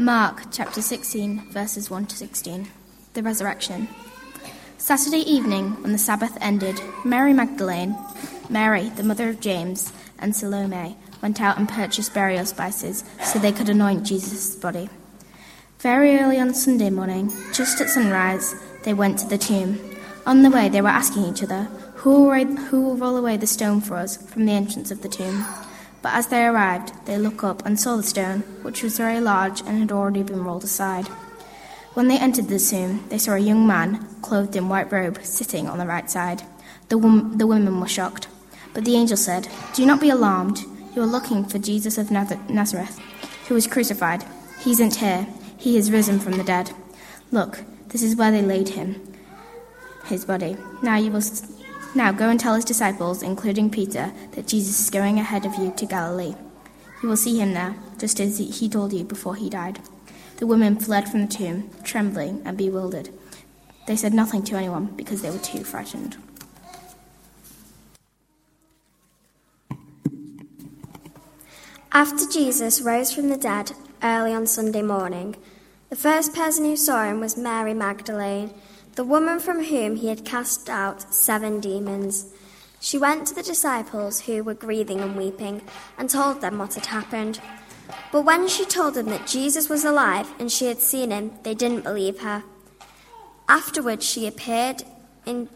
Mark chapter 16, verses 1 to 16. The resurrection. Saturday evening, when the Sabbath ended, Mary Magdalene, Mary, the mother of James, and Salome went out and purchased burial spices so they could anoint Jesus' body. Very early on Sunday morning, just at sunrise, they went to the tomb. On the way, they were asking each other, Who will, who will roll away the stone for us from the entrance of the tomb? But as they arrived, they looked up and saw the stone, which was very large and had already been rolled aside. When they entered the tomb, they saw a young man, clothed in white robe, sitting on the right side. The, wom- the women were shocked. But the angel said, Do not be alarmed. You are looking for Jesus of Nazareth, who was crucified. He isn't here. He is risen from the dead. Look, this is where they laid him, his body. Now you will now go and tell his disciples, including Peter, that Jesus is going ahead of you to Galilee. You will see him there, just as he told you before he died. The women fled from the tomb, trembling and bewildered. They said nothing to anyone because they were too frightened. After Jesus rose from the dead early on Sunday morning, the first person who saw him was Mary Magdalene the woman from whom he had cast out seven demons. She went to the disciples who were grieving and weeping and told them what had happened. But when she told them that Jesus was alive and she had seen him, they didn't believe her. Afterwards, she appeared in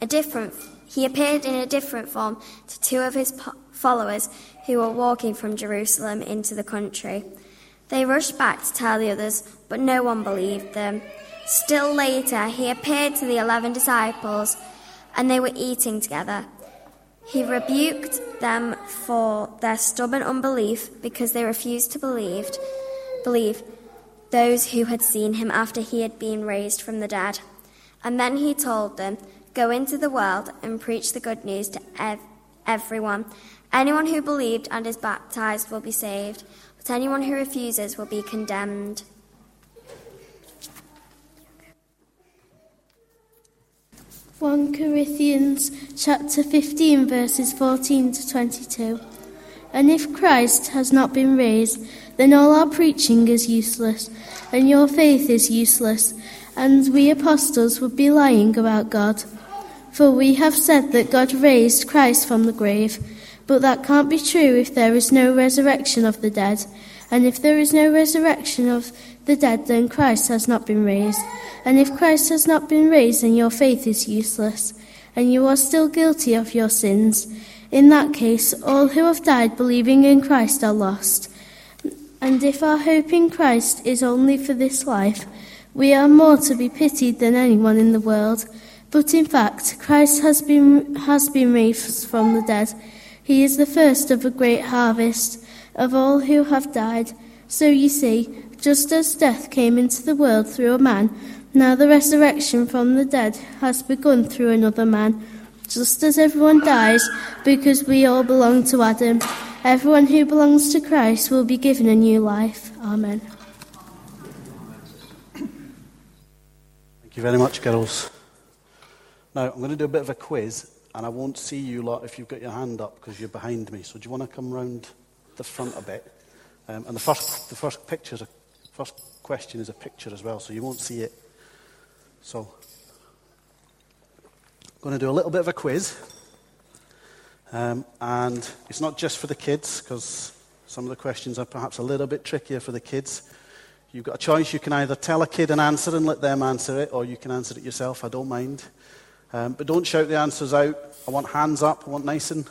a different he appeared in a different form to two of his followers who were walking from Jerusalem into the country. They rushed back to tell the others, but no one believed them. Still later, he appeared to the eleven disciples, and they were eating together. He rebuked them for their stubborn unbelief because they refused to believe, believe those who had seen him after he had been raised from the dead. And then he told them, Go into the world and preach the good news to ev- everyone. Anyone who believed and is baptized will be saved, but anyone who refuses will be condemned. 1 Corinthians chapter 15 verses 14 to 22. And if Christ has not been raised, then all our preaching is useless, and your faith is useless, and we apostles would be lying about God. For we have said that God raised Christ from the grave, but that can't be true if there is no resurrection of the dead. And if there is no resurrection of the dead, then Christ has not been raised. And if Christ has not been raised, then your faith is useless, and you are still guilty of your sins. In that case, all who have died believing in Christ are lost. And if our hope in Christ is only for this life, we are more to be pitied than anyone in the world. But in fact, Christ has been, has been raised from the dead. He is the first of a great harvest of all who have died. So you see, just as death came into the world through a man, now the resurrection from the dead has begun through another man. Just as everyone dies because we all belong to Adam, everyone who belongs to Christ will be given a new life. Amen. Thank you very much, girls. Now, I'm going to do a bit of a quiz, and I won't see you lot if you've got your hand up because you're behind me. So, do you want to come round the front a bit? Um, and the first, the first picture, a, first question is a picture as well, so you won't see it. So, I'm going to do a little bit of a quiz. Um, and it's not just for the kids, because some of the questions are perhaps a little bit trickier for the kids. You've got a choice. You can either tell a kid an answer and let them answer it, or you can answer it yourself. I don't mind. Um, but don't shout the answers out. I want hands up. I want nice and,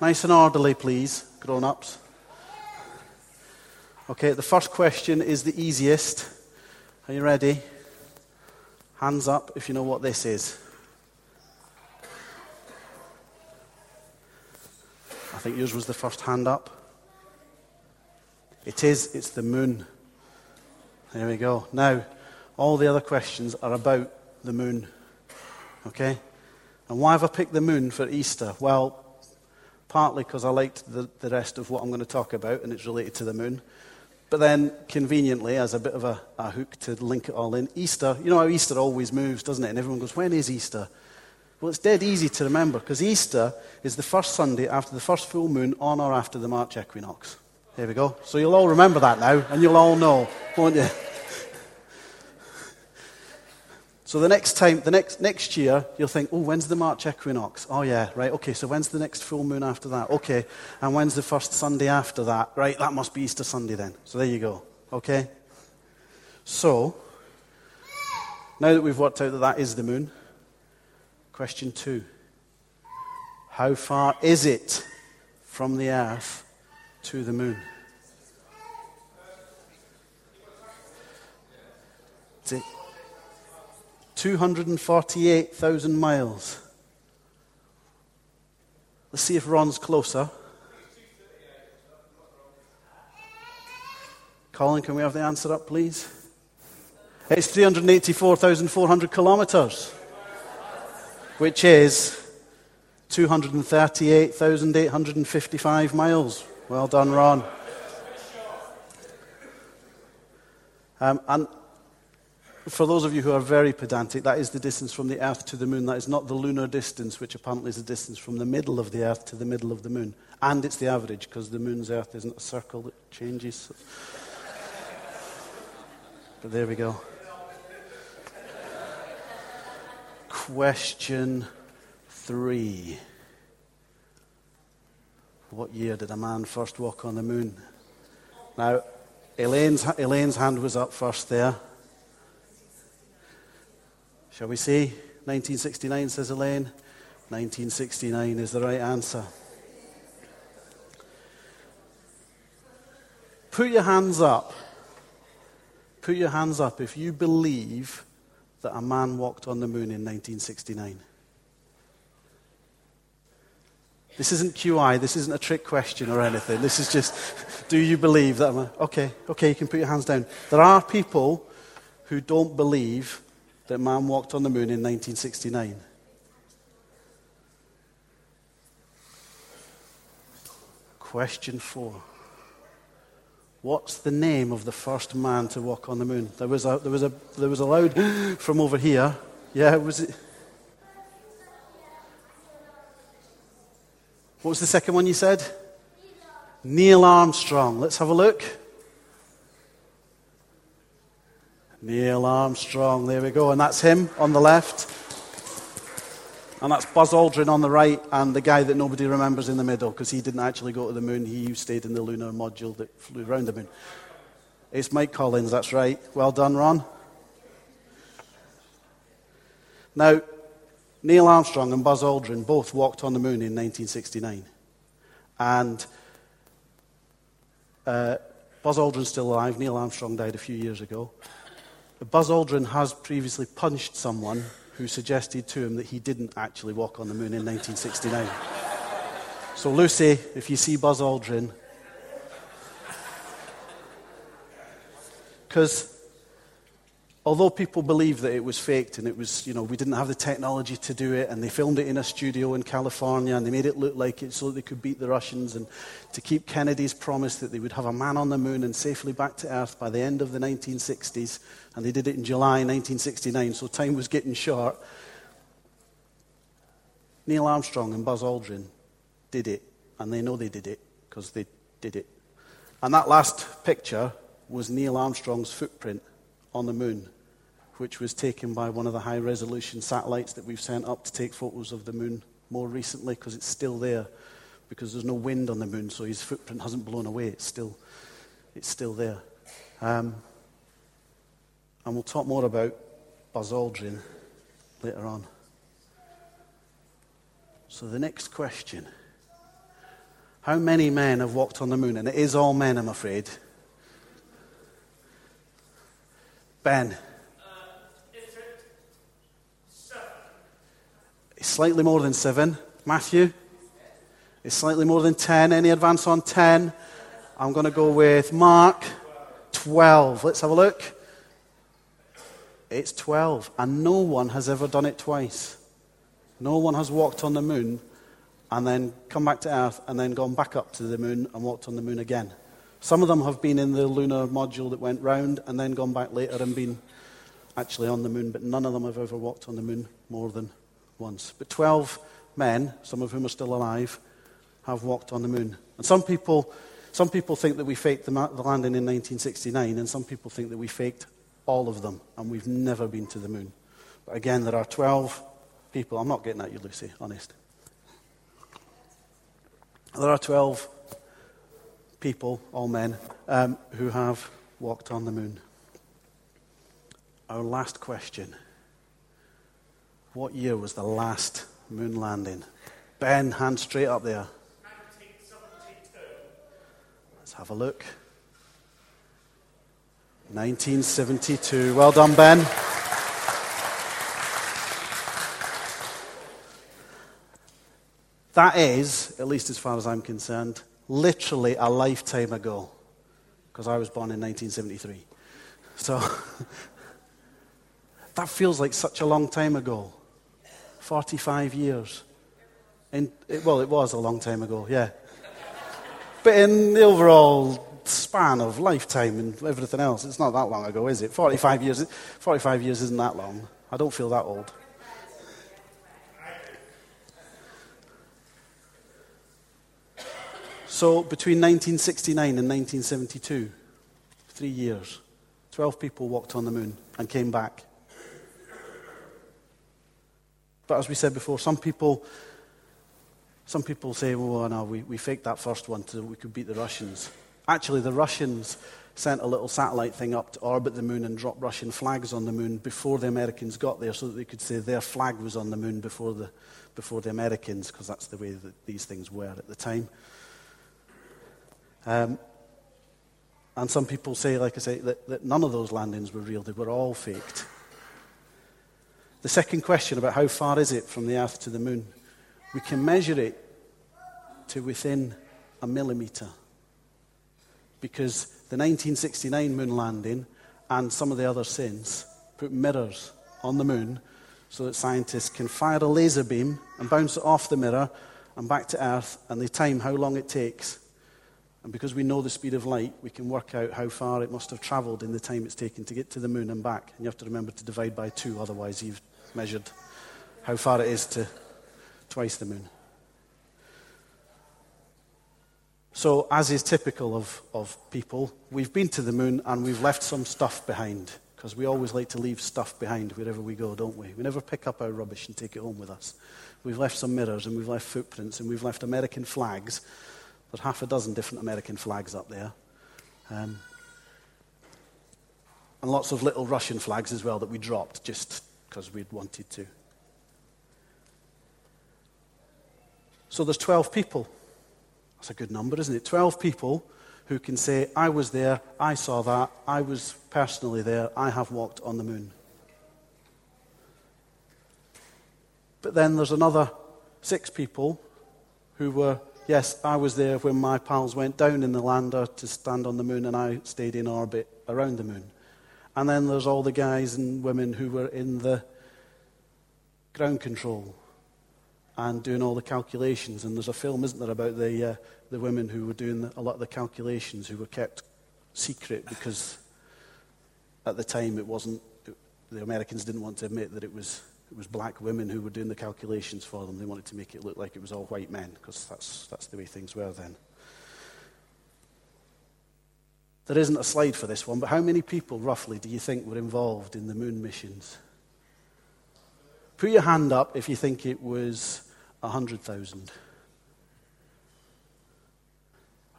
nice and orderly, please, grown ups. Okay, the first question is the easiest. Are you ready? Hands up if you know what this is. I think yours was the first hand up. It is, it's the moon. There we go. Now, all the other questions are about the moon. Okay? And why have I picked the moon for Easter? Well, partly because I liked the, the rest of what I'm going to talk about, and it's related to the moon. But then, conveniently, as a bit of a, a, hook to link it all in, Easter, you know how Easter always moves, doesn't it? And everyone goes, when is Easter? Well, it's dead easy to remember because Easter is the first Sunday after the first full moon on or after the March equinox. There we go. So you'll all remember that now, and you'll all know, won't you? So the next time, the next, next year, you'll think, oh, when's the March equinox? Oh, yeah, right, okay, so when's the next full moon after that? Okay, and when's the first Sunday after that? Right, that must be Easter Sunday then. So there you go, okay? So, now that we've worked out that that is the moon, question two How far is it from the earth to the moon? Is it 248,000 miles? Let's see if Ron's closer. Colin, can we have the answer up, please? It's 384,400 kilometres, which is 238,855 miles. Well done, Ron. Um, and for those of you who are very pedantic, that is the distance from the Earth to the Moon. That is not the lunar distance, which apparently is the distance from the middle of the Earth to the middle of the Moon. And it's the average, because the Moon's Earth isn't a circle that changes. But there we go. Question three. What year did a man first walk on the moon? Now, Elaine's, Elaine's hand was up first there. Shall we see? 1969, says Elaine. 1969 is the right answer. Put your hands up. Put your hands up if you believe that a man walked on the moon in 1969. This isn't QI. This isn't a trick question or anything. This is just, do you believe that? Man? Okay, okay, you can put your hands down. There are people who don't believe that man walked on the moon in 1969. Question four. What's the name of the first man to walk on the moon? There was a, there was a, there was a loud from over here. Yeah, was it? What was the second one you said? Neil Armstrong. Let's have a look. Neil Armstrong. There we go. And that's him on the left. And that's Buzz Aldrin on the right, and the guy that nobody remembers in the middle because he didn't actually go to the moon. He stayed in the lunar module that flew around the moon. It's Mike Collins, that's right. Well done, Ron. Now, Neil Armstrong and Buzz Aldrin both walked on the moon in 1969. And uh, Buzz Aldrin's still alive. Neil Armstrong died a few years ago. Buzz Aldrin has previously punched someone who suggested to him that he didn't actually walk on the moon in 1969. so, Lucy, if you see Buzz Aldrin, because although people believe that it was faked and it was, you know, we didn't have the technology to do it, and they filmed it in a studio in California and they made it look like it so they could beat the Russians and to keep Kennedy's promise that they would have a man on the moon and safely back to Earth by the end of the 1960s, and they did it in July 1969, so time was getting short. Neil Armstrong and Buzz Aldrin did it, and they know they did it because they did it. And that last picture was Neil Armstrong's footprint on the moon which was taken by one of the high resolution satellites that we've sent up to take photos of the moon more recently because it's still there because there's no wind on the moon, so his footprint hasn't blown away. It's still, it's still there. Um, and we'll talk more about Buzz Aldrin later on. So, the next question How many men have walked on the moon? And it is all men, I'm afraid. Ben. Slightly more than seven. Matthew? It's slightly more than 10. Any advance on 10? I'm going to go with Mark. 12. Let's have a look. It's 12. And no one has ever done it twice. No one has walked on the moon and then come back to Earth and then gone back up to the moon and walked on the moon again. Some of them have been in the lunar module that went round and then gone back later and been actually on the moon, but none of them have ever walked on the moon more than once. But 12 men, some of whom are still alive, have walked on the moon. And some people Some people think that we faked the, landing in 1969, and some people think that we faked all of them, and we've never been to the moon. But again, there are 12 people. I'm not getting at you, Lucy, honest. There are 12 people, all men, um, who have walked on the moon. Our last question What year was the last moon landing? Ben, hand straight up there. Let's have a look. 1972. Well done, Ben. That is, at least as far as I'm concerned, literally a lifetime ago, because I was born in 1973. So that feels like such a long time ago 45 years. In, it, well, it was a long time ago, yeah. But in the overall span of lifetime and everything else, it's not that long ago, is it? 45 years, 45 years isn't that long. I don't feel that old. So between 1969 and 1972, three years, 12 people walked on the moon and came back. But as we said before, some people, some people say, well, no, we, we faked that first one so we could beat the Russians. Actually, the Russians sent a little satellite thing up to orbit the moon and drop Russian flags on the moon before the Americans got there so that they could say their flag was on the moon before the, before the Americans, because that's the way that these things were at the time. Um, and some people say, like I say, that, that none of those landings were real, they were all faked. The second question about how far is it from the Earth to the moon? We can measure it to within a millimetre. Because the 1969 moon landing and some of the others since put mirrors on the moon so that scientists can fire a laser beam and bounce it off the mirror and back to Earth and they time how long it takes and because we know the speed of light, we can work out how far it must have traveled in the time it's taken to get to the moon and back. And you have to remember to divide by two, otherwise, you've measured how far it is to twice the moon. So, as is typical of, of people, we've been to the moon and we've left some stuff behind. Because we always like to leave stuff behind wherever we go, don't we? We never pick up our rubbish and take it home with us. We've left some mirrors and we've left footprints and we've left American flags there's half a dozen different American flags up there. Um, and lots of little Russian flags as well that we dropped just because we'd wanted to. So there's 12 people. That's a good number, isn't it? 12 people who can say, I was there, I saw that, I was personally there, I have walked on the moon. But then there's another six people who were Yes, I was there when my pals went down in the lander to stand on the moon and I stayed in orbit around the moon. And then there's all the guys and women who were in the ground control and doing all the calculations. And there's a film, isn't there, about the, uh, the women who were doing the, a lot of the calculations who were kept secret because at the time it wasn't, the Americans didn't want to admit that it was it was black women who were doing the calculations for them. They wanted to make it look like it was all white men, because that's, that's the way things were then. There isn't a slide for this one, but how many people, roughly, do you think were involved in the moon missions? Put your hand up if you think it was 100,000.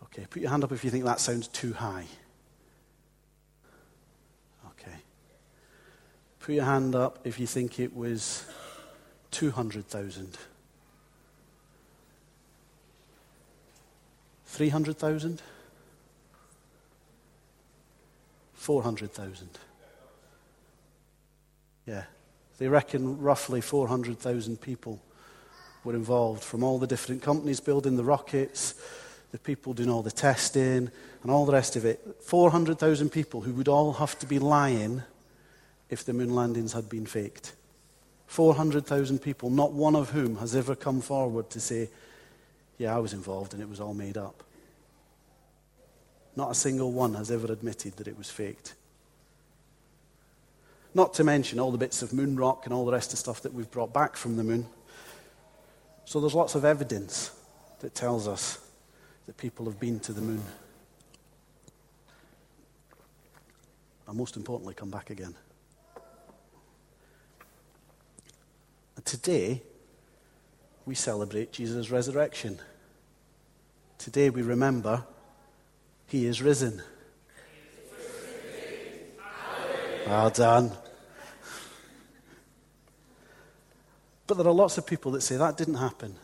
Okay, put your hand up if you think that sounds too high. Put your hand up if you think it was 200,000. 300,000? 400,000. Yeah. They reckon roughly 400,000 people were involved from all the different companies building the rockets, the people doing all the testing, and all the rest of it. 400,000 people who would all have to be lying if the moon landings had been faked. 400,000 people, not one of whom has ever come forward to say, Yeah, I was involved and it was all made up. Not a single one has ever admitted that it was faked. Not to mention all the bits of moon rock and all the rest of stuff that we've brought back from the moon. So there's lots of evidence that tells us that people have been to the moon. And most importantly, come back again. Today, we celebrate Jesus' resurrection. Today, we remember he is risen. Well done. But there are lots of people that say that didn't happen.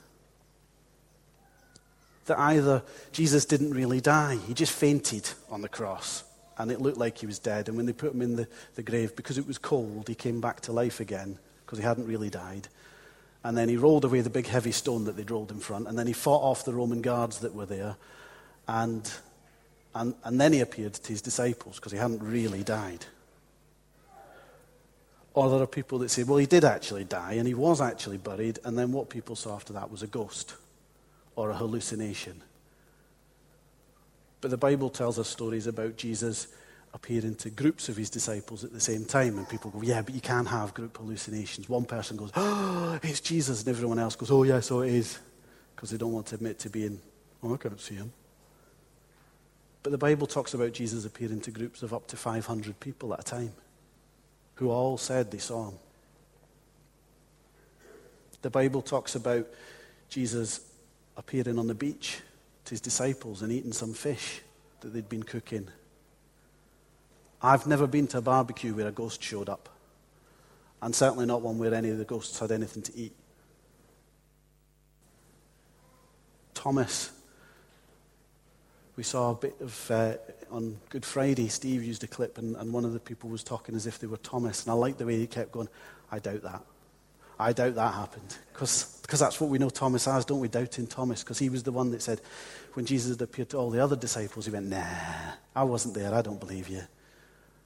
That either Jesus didn't really die, he just fainted on the cross and it looked like he was dead. And when they put him in the, the grave, because it was cold, he came back to life again because he hadn't really died. And then he rolled away the big heavy stone that they'd rolled in front. And then he fought off the Roman guards that were there. And, and, and then he appeared to his disciples because he hadn't really died. Or there are people that say, well, he did actually die and he was actually buried. And then what people saw after that was a ghost or a hallucination. But the Bible tells us stories about Jesus appearing to groups of his disciples at the same time. And people go, yeah, but you can't have group hallucinations. One person goes, oh, it's Jesus. And everyone else goes, oh, yeah, so it is. Because they don't want to admit to being, oh, I can't see him. But the Bible talks about Jesus appearing to groups of up to 500 people at a time who all said they saw him. The Bible talks about Jesus appearing on the beach to his disciples and eating some fish that they'd been cooking. I've never been to a barbecue where a ghost showed up, and certainly not one where any of the ghosts had anything to eat. Thomas, we saw a bit of uh, on Good Friday. Steve used a clip, and, and one of the people was talking as if they were Thomas, and I liked the way he kept going. I doubt that. I doubt that happened. Because that's what we know Thomas as, don't we? Doubting Thomas. Because he was the one that said, when Jesus had appeared to all the other disciples, he went, Nah, I wasn't there. I don't believe you.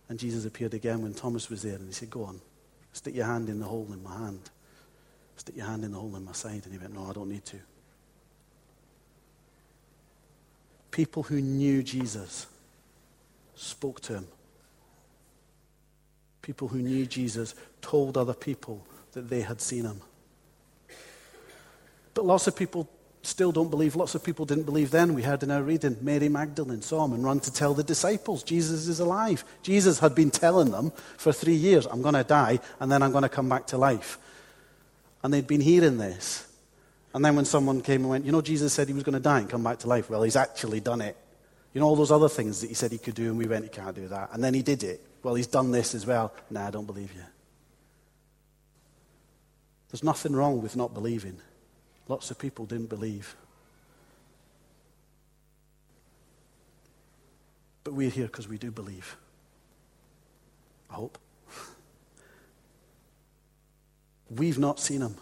And Jesus appeared again when Thomas was there, and he said, Go on, stick your hand in the hole in my hand. Stick your hand in the hole in my side. And he went, No, I don't need to. People who knew Jesus spoke to him. People who knew Jesus told other people that they had seen him. But lots of people still don't believe. Lots of people didn't believe then. We heard in our reading Mary Magdalene saw him and ran to tell the disciples Jesus is alive. Jesus had been telling them for three years, I'm going to die and then I'm going to come back to life. And they'd been hearing this. And then when someone came and went, You know, Jesus said he was going to die and come back to life. Well, he's actually done it. You know, all those other things that he said he could do, and we went, He can't do that. And then he did it. Well, he's done this as well. Nah, I don't believe you. There's nothing wrong with not believing. Lots of people didn't believe. But we're here because we do believe. I hope. We've not seen him.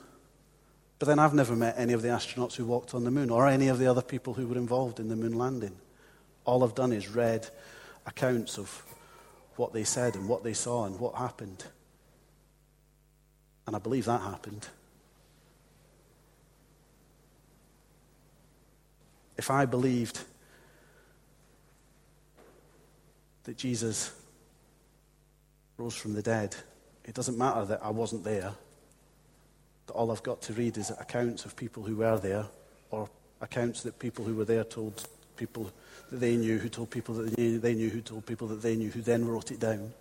But then I've never met any of the astronauts who walked on the moon or any of the other people who were involved in the moon landing. All I've done is read accounts of what they said and what they saw and what happened. And I believe that happened. If I believed that Jesus rose from the dead, it doesn't matter that I wasn't there. That all I've got to read is accounts of people who were there, or accounts that people who were there told people that they knew, who told people that they knew, they knew who told people that they knew, who then wrote it down.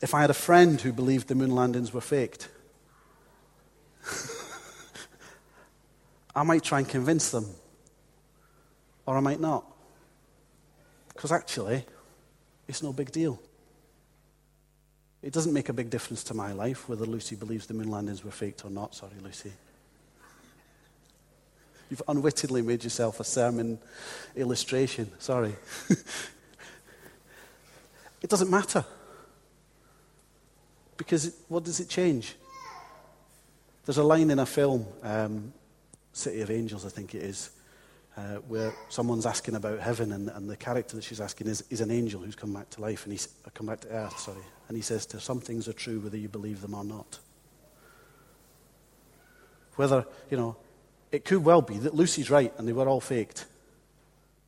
if I had a friend who believed the moon landings were faked, I might try and convince them, or I might not. Because actually, it's no big deal. It doesn't make a big difference to my life whether Lucy believes the moon landings were faked or not. Sorry, Lucy. You've unwittingly made yourself a sermon illustration. Sorry. it doesn't matter. Because what does it change? There's a line in a film, um, City of Angels, I think it is, uh, where someone's asking about heaven, and, and, the character that she's asking is, is an angel who's come back to life, and he's uh, come back to earth, sorry. And he says to some things are true whether you believe them or not. Whether, you know, it could well be that Lucy's right and they were all faked.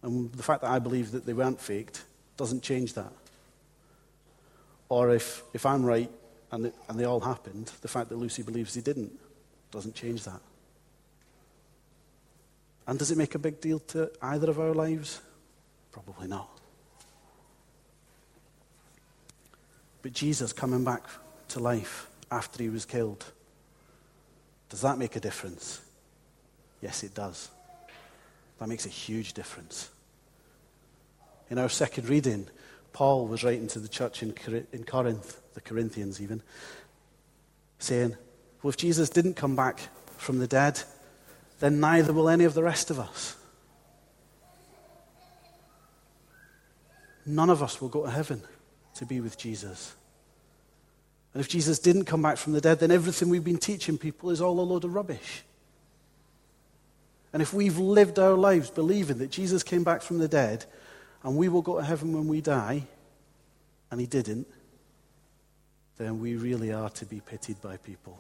And the fact that I believe that they weren't faked doesn't change that. Or if, if I'm right and, it, and they all happened, the fact that Lucy believes they didn't doesn't change that. And does it make a big deal to either of our lives? Probably not. But Jesus coming back to life after he was killed, does that make a difference? Yes, it does. That makes a huge difference. In our second reading, Paul was writing to the church in, in Corinth, the Corinthians even, saying, Well, if Jesus didn't come back from the dead, then neither will any of the rest of us. None of us will go to heaven to be with Jesus. And if Jesus didn't come back from the dead, then everything we've been teaching people is all a load of rubbish. And if we've lived our lives believing that Jesus came back from the dead and we will go to heaven when we die, and he didn't, then we really are to be pitied by people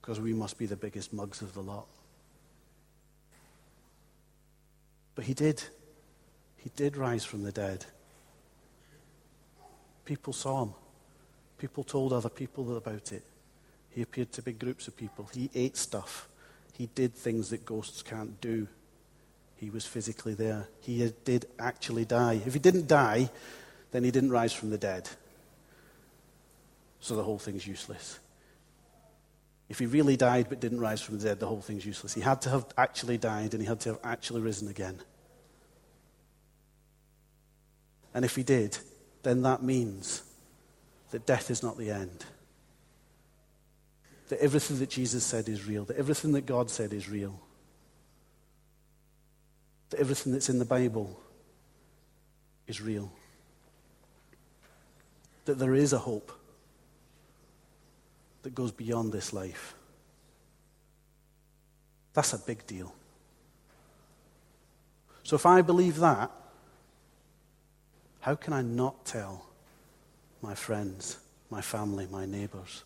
because we must be the biggest mugs of the lot. But he did. He did rise from the dead. People saw him. People told other people about it. He appeared to big groups of people. He ate stuff. He did things that ghosts can't do. He was physically there. He did actually die. If he didn't die, then he didn't rise from the dead. So the whole thing's useless. If he really died but didn't rise from the dead, the whole thing's useless. He had to have actually died and he had to have actually risen again. And if he did, then that means that death is not the end. That everything that Jesus said is real, that everything that God said is real, that everything that's in the Bible is real, that there is a hope that goes beyond this life. That's a big deal. So if I believe that, how can I not tell my friends, my family, my neighbors?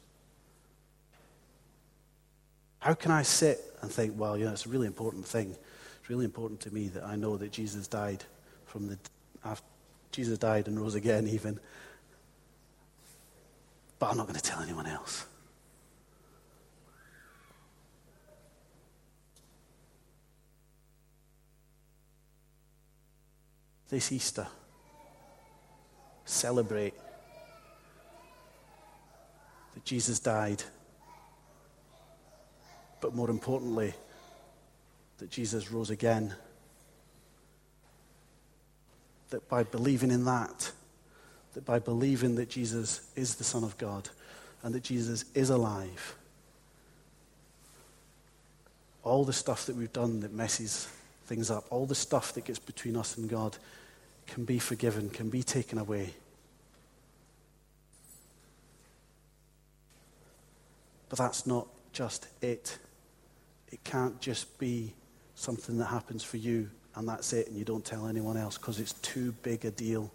How can I sit and think, well, you know, it's a really important thing. It's really important to me that I know that Jesus died from the after Jesus died and rose again even. But I'm not going to tell anyone else. This Easter, celebrate that Jesus died, but more importantly, that Jesus rose again. That by believing in that, that by believing that Jesus is the Son of God and that Jesus is alive, all the stuff that we've done that messes things up, all the stuff that gets between us and God can be forgiven, can be taken away. But that's not just it. It can't just be something that happens for you and that's it and you don't tell anyone else because it's too big a deal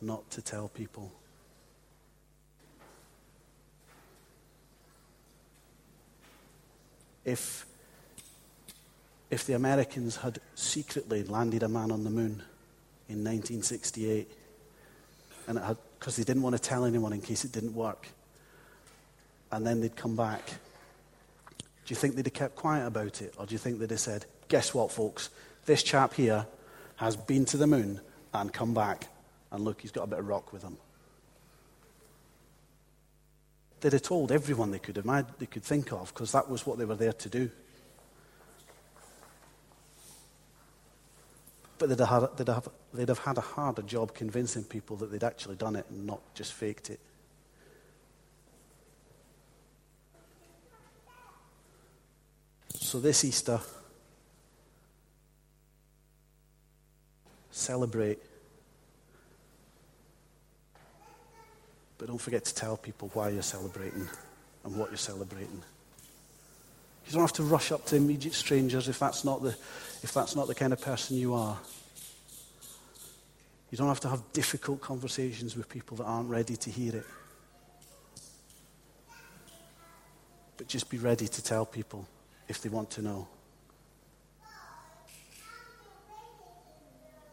not to tell people. If, if the Americans had secretly landed a man on the moon in 1968, and it had because they didn't want to tell anyone in case it didn't work, and then they'd come back. Do you think they'd have kept quiet about it, or do you think they'd have said, "Guess what, folks? This chap here has been to the moon and come back, and look, he's got a bit of rock with him." They'd have told everyone they could imagine, they could think of, because that was what they were there to do. But they'd have, they'd, have, they'd have had a harder job convincing people that they'd actually done it and not just faked it. So this Easter, celebrate. But don't forget to tell people why you're celebrating and what you're celebrating. You don't have to rush up to immediate strangers if that's not the, if that's not the kind of person you are. You don't have to have difficult conversations with people that aren't ready to hear it. But just be ready to tell people if they want to know.